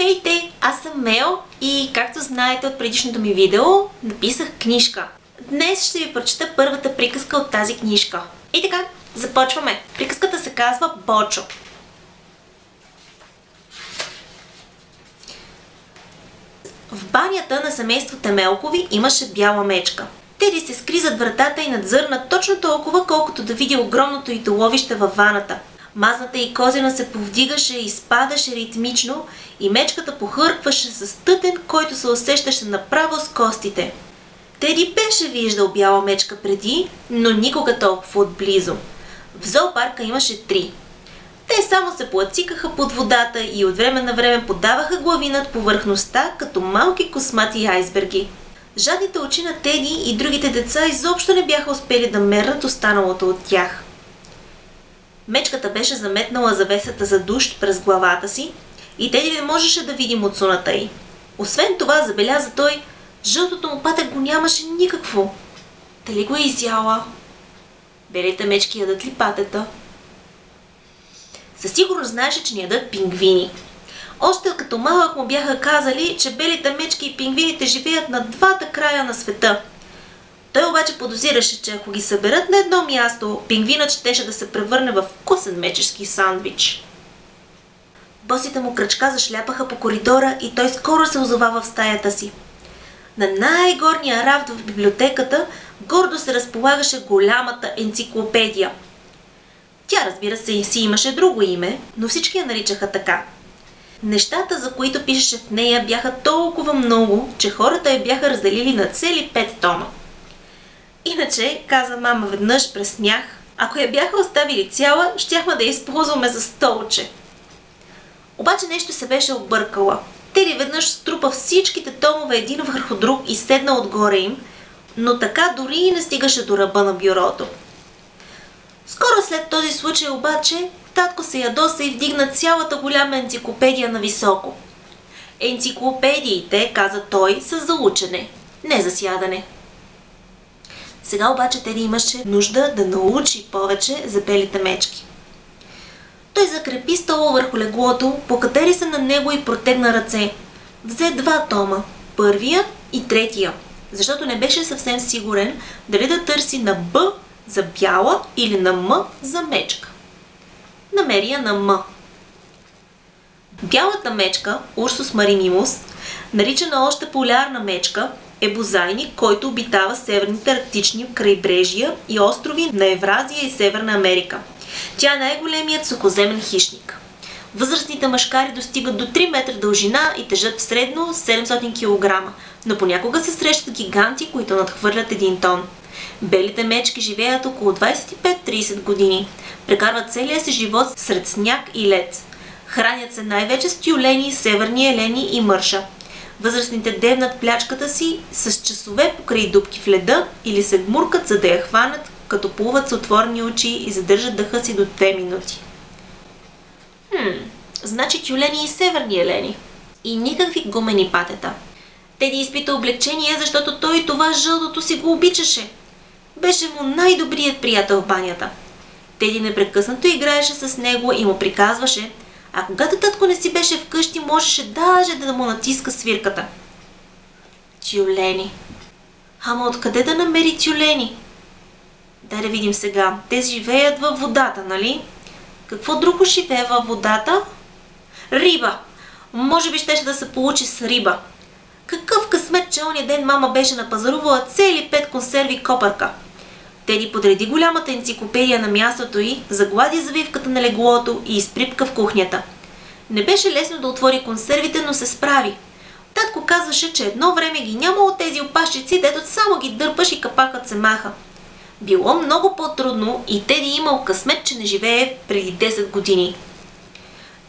Здравейте, аз съм Мел и както знаете от предишното ми видео, написах книжка. Днес ще ви прочета първата приказка от тази книжка. И така, започваме. Приказката се казва Бочо. В банята на семейство Темелкови имаше бяла мечка. Теди се скри зад вратата и надзърна точно толкова, колкото да види огромното й доловище във ваната. Мазната и козина се повдигаше и спадаше ритмично и мечката похъркваше с тътен, който се усещаше направо с костите. Теди беше виждал бяла мечка преди, но никога толкова отблизо. В зоопарка имаше три. Те само се плацикаха под водата и от време на време подаваха глави над повърхността, като малки космати айсберги. Жадните очи на Теди и другите деца изобщо не бяха успели да мернат останалото от тях. Мечката беше заметнала завесата за душ през главата си и Теди не можеше да види муцуната й. Освен това, забеляза той, жълтото му пате го нямаше никакво. Дали го е изяла? Белите мечки ядат ли патета? Със сигурност знаеше, че ни ядат пингвини. Още като малък му бяха казали, че белите мечки и пингвините живеят на двата края на света. Той обаче подозираше, че ако ги съберат на едно място, пингвинът щеше да се превърне в вкусен мечешки сандвич. Босите му кръчка зашляпаха по коридора и той скоро се озовава в стаята си. На най-горния рафт в библиотеката гордо се разполагаше голямата енциклопедия. Тя, разбира се, си имаше друго име, но всички я наричаха така. Нещата, за които пишеше в нея, бяха толкова много, че хората я бяха разделили на цели пет тома. Иначе, каза мама веднъж през смях, ако я бяха оставили цяла, щяхме да я използваме за столче. Обаче нещо се беше объркала. Тери веднъж струпа всичките томове един върху друг и седна отгоре им, но така дори и не стигаше до ръба на бюрото. Скоро след този случай обаче, татко се ядоса и вдигна цялата голяма енциклопедия на високо. Енциклопедиите, каза той, са за учене, не за сядане. Сега обаче Теди имаше нужда да научи повече за белите мечки. Той закрепи стола върху леглото, покатери се на него и протегна ръце. Взе два тома, първия и третия, защото не беше съвсем сигурен дали да търси на Б за бяла или на М за мечка. Намери я на М. Бялата мечка, Урсус маримимус, наричана още полярна мечка, е бозайник, който обитава северните арктични крайбрежия и острови на Евразия и Северна Америка. Тя е най-големият сухоземен хищник. Възрастните мъжкари достигат до 3 метра дължина и тежат в средно 700 кг, но понякога се срещат гиганти, които надхвърлят 1 тон. Белите мечки живеят около 25-30 години. Прекарват целия си живот сред сняг и лед. Хранят се най-вече с тюлени, северни елени и мърша. Възрастните девнат плячката си с часове покрай дубки в леда или се гмуркат, за да я хванат, като плуват с отворени очи и задържат дъха си до 2 минути. Хм, значи тюлени и северни елени. И никакви гумени патета. Теди изпита облегчение, защото той това жълтото си го обичаше. Беше му най-добрият приятел в банята. Теди непрекъснато играеше с него и му приказваше, а когато татко не си беше вкъщи, можеше даже да му натиска свирката. Тюлени. Ама откъде да намери тюлени? Дай да видим сега. Те живеят във водата, нали? Какво друго живее във водата? Риба! Може би щеше да се получи с риба. Какъв късмет, че ония ден мама беше напазарувала цели пет консерви копърка. Теди подреди голямата енциклопедия на мястото й, заглади завивката на леглото и изприпка в кухнята. Не беше лесно да отвори консервите, но се справи. Татко казваше, че едно време ги нямало тези опашчици, дето само ги дърпаш и капакът се маха. Било много по-трудно и Теди имал късмет, че не живее преди 10 години.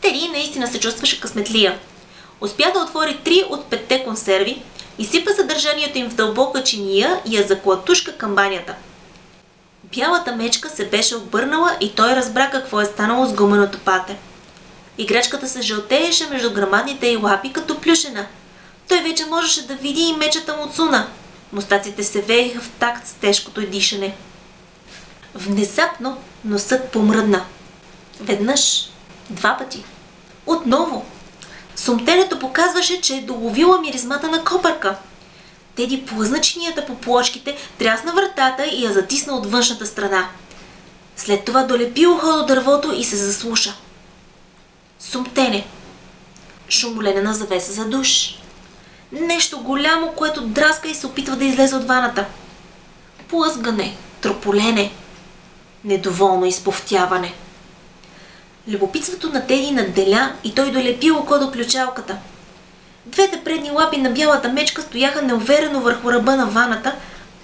Теди наистина се чувстваше късметлия. Успя да отвори три от петте консерви, изсипа съдържанието им в дълбока чиния и я заклатушка към банята. Бялата мечка се беше обърнала и той разбра какво е станало с гуменото пате. Играчката се жълтееше между грамадните й лапи като плюшена. Той вече можеше да види и мечата му цуна. Мустаците се вееха в такт с тежкото дишане. Внезапно носът помръдна. Веднъж, два пъти, отново. Сумтенето показваше, че е доловила миризмата на копърка. Теди плъзна чинията по плочките, трясна вратата и я затисна от външната страна. След това долепи ухо до дървото и се заслуша. Сумтене. Шумоленена завеса за душ. Нещо голямо, което драска и се опитва да излезе от ваната. Плъзгане, трополене, недоволно изповтяване. Любопитството на Теди надделя и той долепи око до ключалката. Двете предни лапи на бялата мечка стояха неуверено върху ръба на ваната,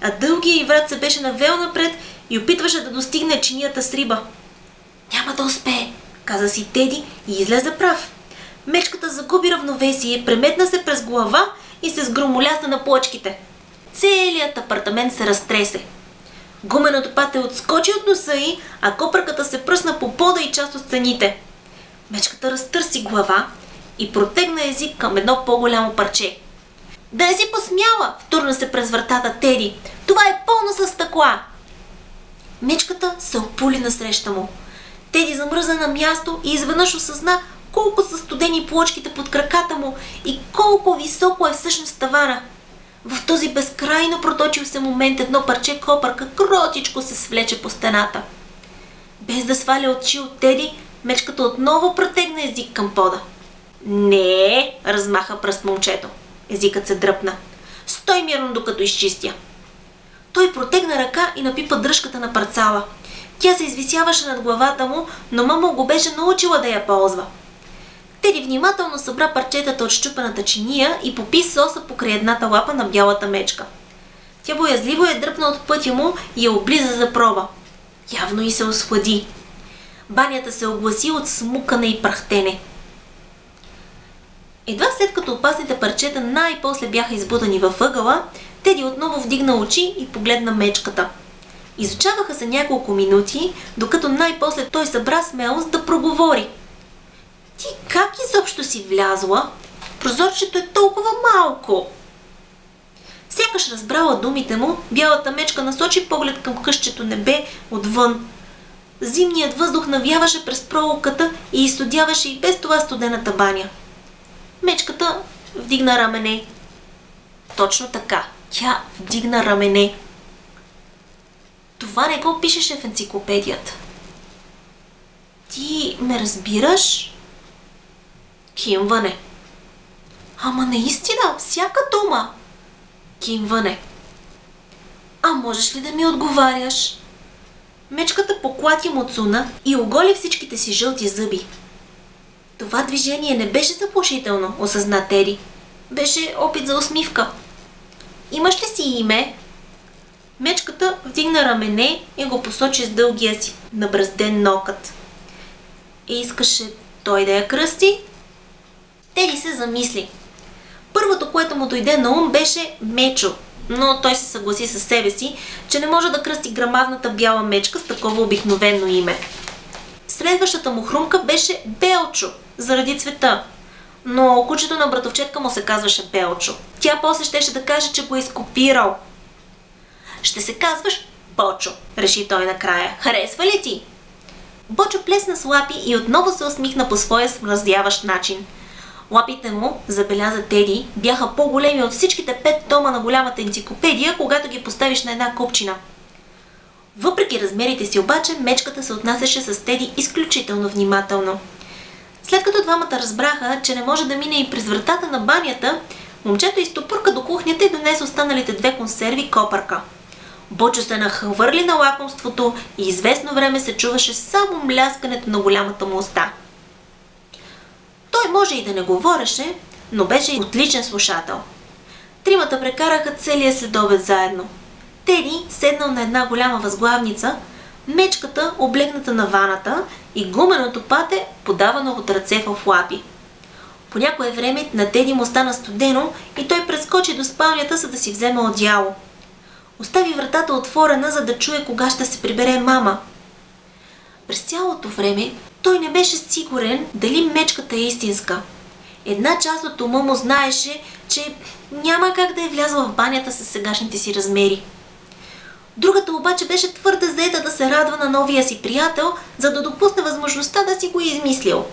а дългия и врат се беше навел напред и опитваше да достигне чинията с риба. Няма да успее, каза си Теди и излезе прав. Мечката загуби равновесие, преметна се през глава и се сгромолясна на плочките. Целият апартамент се разтресе. Гуменото пате отскочи от носа й, а копърката се пръсна по пода и част от стените. Мечката разтърси глава и протегна език към едно по-голямо парче. Да не си посмяла, втурна се през вратата Теди. Това е пълно с стъкла. Мечката се опули насреща му. Теди замръзна на място и изведнъж осъзна колко са студени плочките под краката му и колко високо е всъщност тавана. В този безкрайно проточил се момент едно парче копърка кротичко се свлече по стената. Без да сваля очи от Теди, мечката отново протегна език към пода. Не, размаха пръст момчето. Езикът се дръпна. Стой мирно, докато изчистя. Той протегна ръка и напипа дръжката на парцала. Тя се извисяваше над главата му, но мама го беше научила да я ползва. Теди внимателно събра парчетата от щупената чиния и попи соса покрай едната лапа на бялата мечка. Тя боязливо е дръпна от пътя му и я облиза за проба. Явно и се осхлади. Банята се огласи от смукане и прахтене. Едва след като опасните парчета най-после бяха избудани във ъгъла, Теди отново вдигна очи и погледна мечката. Изучаваха се няколко минути, докато най-после той събра смелост да проговори. Ти как изобщо си влязла? Прозорчето е толкова малко. Сякаш разбрала думите му, бялата мечка насочи поглед към къщето небе отвън. Зимният въздух навяваше през пролуката и изстудяваше и без това студената баня. Мечката вдигна рамене. Точно така. Тя вдигна рамене. Това не го пишеше в енциклопедията. Ти ме разбираш? Кимване. Ама наистина, всяка дума. Кимване. А можеш ли да ми отговаряш? Мечката поклати Муцуна и оголи всичките си жълти зъби. Това движение не беше заплашително, осъзна Тери. Беше опит за усмивка. Имаш ли си име? Мечката вдигна рамене и го посочи с дългия си, набразден нокът. И искаше той да я кръсти? Тери се замисли. Първото, което му дойде на ум беше Мечо, но той се съгласи със себе си, че не може да кръсти грамадната бяла мечка с такова обикновено име. Следващата му хрумка беше Белчо, заради цвета. Но кучето на братовчетка му се казваше Белчо. Тя после щеше да каже, че го е изкопирал. Ще се казваш Бочо, реши той накрая. Харесва ли ти? Бочо плесна с лапи и отново се усмихна по своя смръздяващ начин. Лапите му, забеляза Теди, бяха по-големи от всичките пет тома на голямата енциклопедия, когато ги поставиш на една купчина. Въпреки размерите си обаче, мечката се отнасяше с Теди изключително внимателно. След като двамата разбраха, че не може да мине и през вратата на банята, момчето изтопурка до кухнята и донесе останалите две консерви копърка. Бочо се нахвърли на лакомството и известно време се чуваше само мляскането на голямата му уста. Той може и да не говореше, но беше отличен слушател. Тримата прекараха целия следобед заедно. Теди седнал на една голяма възглавница, мечката облегната на ваната и гуменото пате подавано от ръце в лапи. По някое време на Теди му стана студено и той прескочи до спалнята, за да си вземе одяло. Остави вратата отворена, за да чуе кога ще се прибере мама. През цялото време той не беше сигурен дали мечката е истинска. Една част от ума му знаеше, че няма как да е влязла в банята с сегашните си размери. Другата обаче беше твърде заета да се радва на новия си приятел, за да допусне възможността да си го е измислил.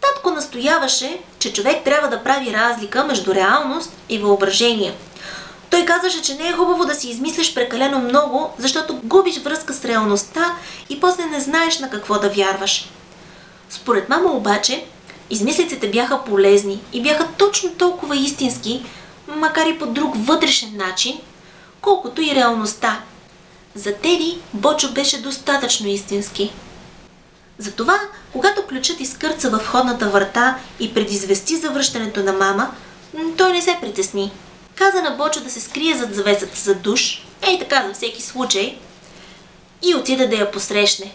Та Татко настояваше, че човек трябва да прави разлика между реалност и въображение. Той казаше, че не е хубаво да си измислиш прекалено много, защото губиш връзка с реалността и после не знаеш на какво да вярваш. Според мама обаче, измислиците бяха полезни и бяха точно толкова истински, макар и по друг вътрешен начин, колкото и реалността. За Теди Бочо беше достатъчно истински. Затова, когато ключът изкърца във входната врата и предизвести завръщането на мама, той не се притесни. Каза на Бочо да се скрие зад завесата за душ, ей така за всеки случай, и отида да я посрещне.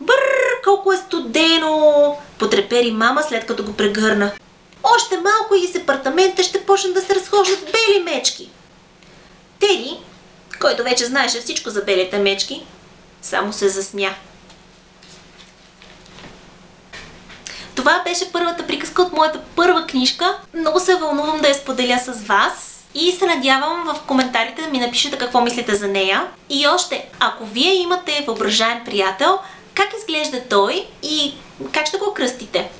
Бррр, колко е студено! Потрепери мама след като го прегърна. Още малко и с апартамента ще почнат да се разхождат бели мечки. Теди, който вече знаеше всичко за белите мечки, само се засмя. Това беше първата приказка от моята първа книжка. Много се вълнувам да я споделя с вас и се надявам в коментарите да ми напишете какво мислите за нея. И още, ако вие имате въображаем приятел, как изглежда той и как ще го кръстите?